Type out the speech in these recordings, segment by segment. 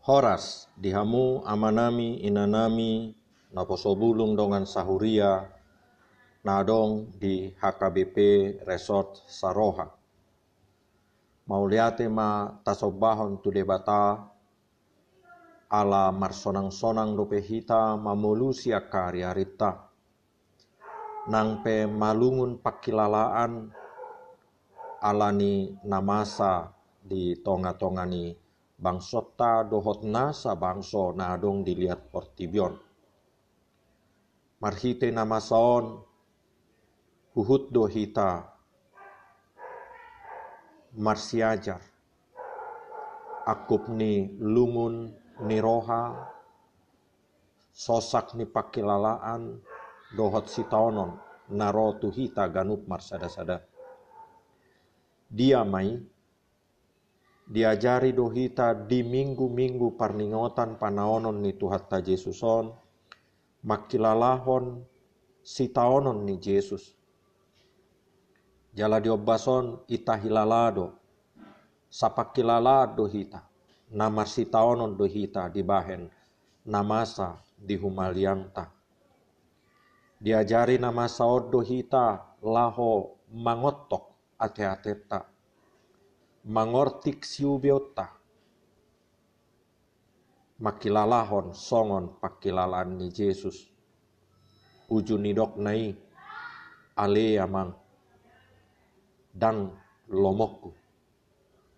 Horas dihamu amanami inanami naposobulung dongan sahuria nadong di HKBP Resort Saroha. Mauliate ma tasobahon tu debata ala marsonang-sonang dope hita mamolusia karya rita. Nang pe malungun pakilalaan alani namasa di tonga-tonga ni bangsota dohot nasa bangso nadong dilihat portibion. Marhite namasaon huhut dohita marsiajar akup ni lungun ni sosak ni pakilalaan dohot sitaonon naro tuhita ganup marsada-sada dia mai diajari dohita di minggu-minggu parningotan panaonon ni Tuhan ta Jesuson makilalahon sitaonon ni Yesus. Jala diobason ita hilalado sapakilala dohita. Namar sitaonon dohita di bahen namasa di humalianta. Diajari nama saod dohita laho mangotok ate-ateta. Mangortik siubiota. Makilalahon songon pakilalaan ni Yesus. Uju nidok nai ale amang dan lomokku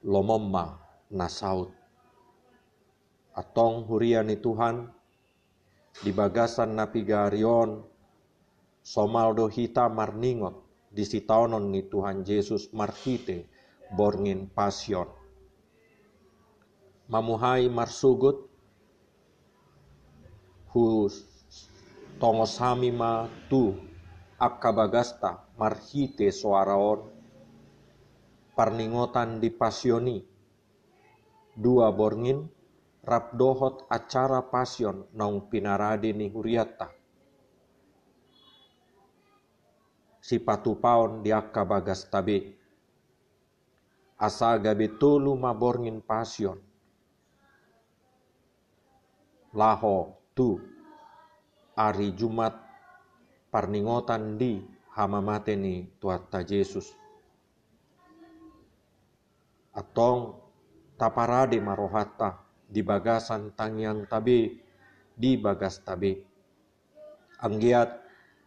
lomomma nasaut atong huria ni Tuhan di bagasan napi garion somaldo hita marningot di sitaonon ni Tuhan Yesus marhite borngin pasion. Mamuhai marsugut hus tongosami ma tu akabagasta marhite suaraon parningotan di pasioni dua borngin rabdohot acara pasion naung pinaradi ni huriata si patupaon diakka bagas tabe. Asaga betulu maborngin pasion. Laho tu ari Jumat parningotan di hamamate ni tuatta Yesus. Atong taparade marohata di bagasan tangyang tabe di bagas tabe. Anggiat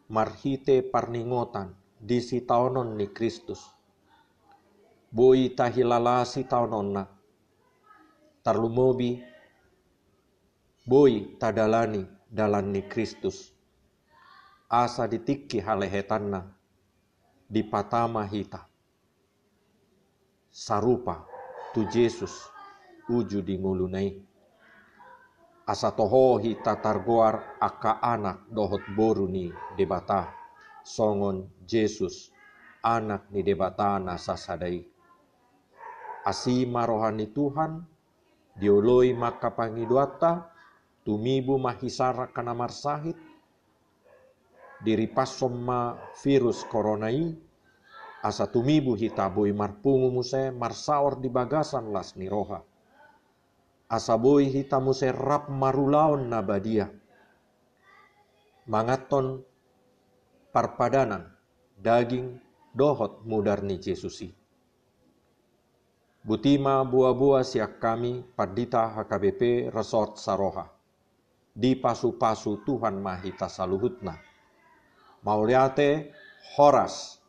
marhite parningotan di sitaonon ni Kristus. Boi tahilala sitaononna. Tarlumobi boi tadalani dalan ni Kristus. Asa ditikki halehetanna di patama hita. Sarupa tu Yesus uju di ngulunai asa tohohi tatargoar aka anak dohot boru ni debata songon Jesus anak ni debata nasa sadai asima rohani Tuhan dioloi maka pangiduata tumibu mahisara kana marsahit diri pasomma virus coronai asa tumibu hitabui marpungu muse marsaor di bagasan las ni roha asaboi hitamu serap marulaon nabadia. Mangaton parpadanan daging dohot mudarni Jesusi. Butima buah-buah siak kami padita HKBP Resort Saroha. Di pasu-pasu Tuhan Mahita Saluhutna. Mauliate Horas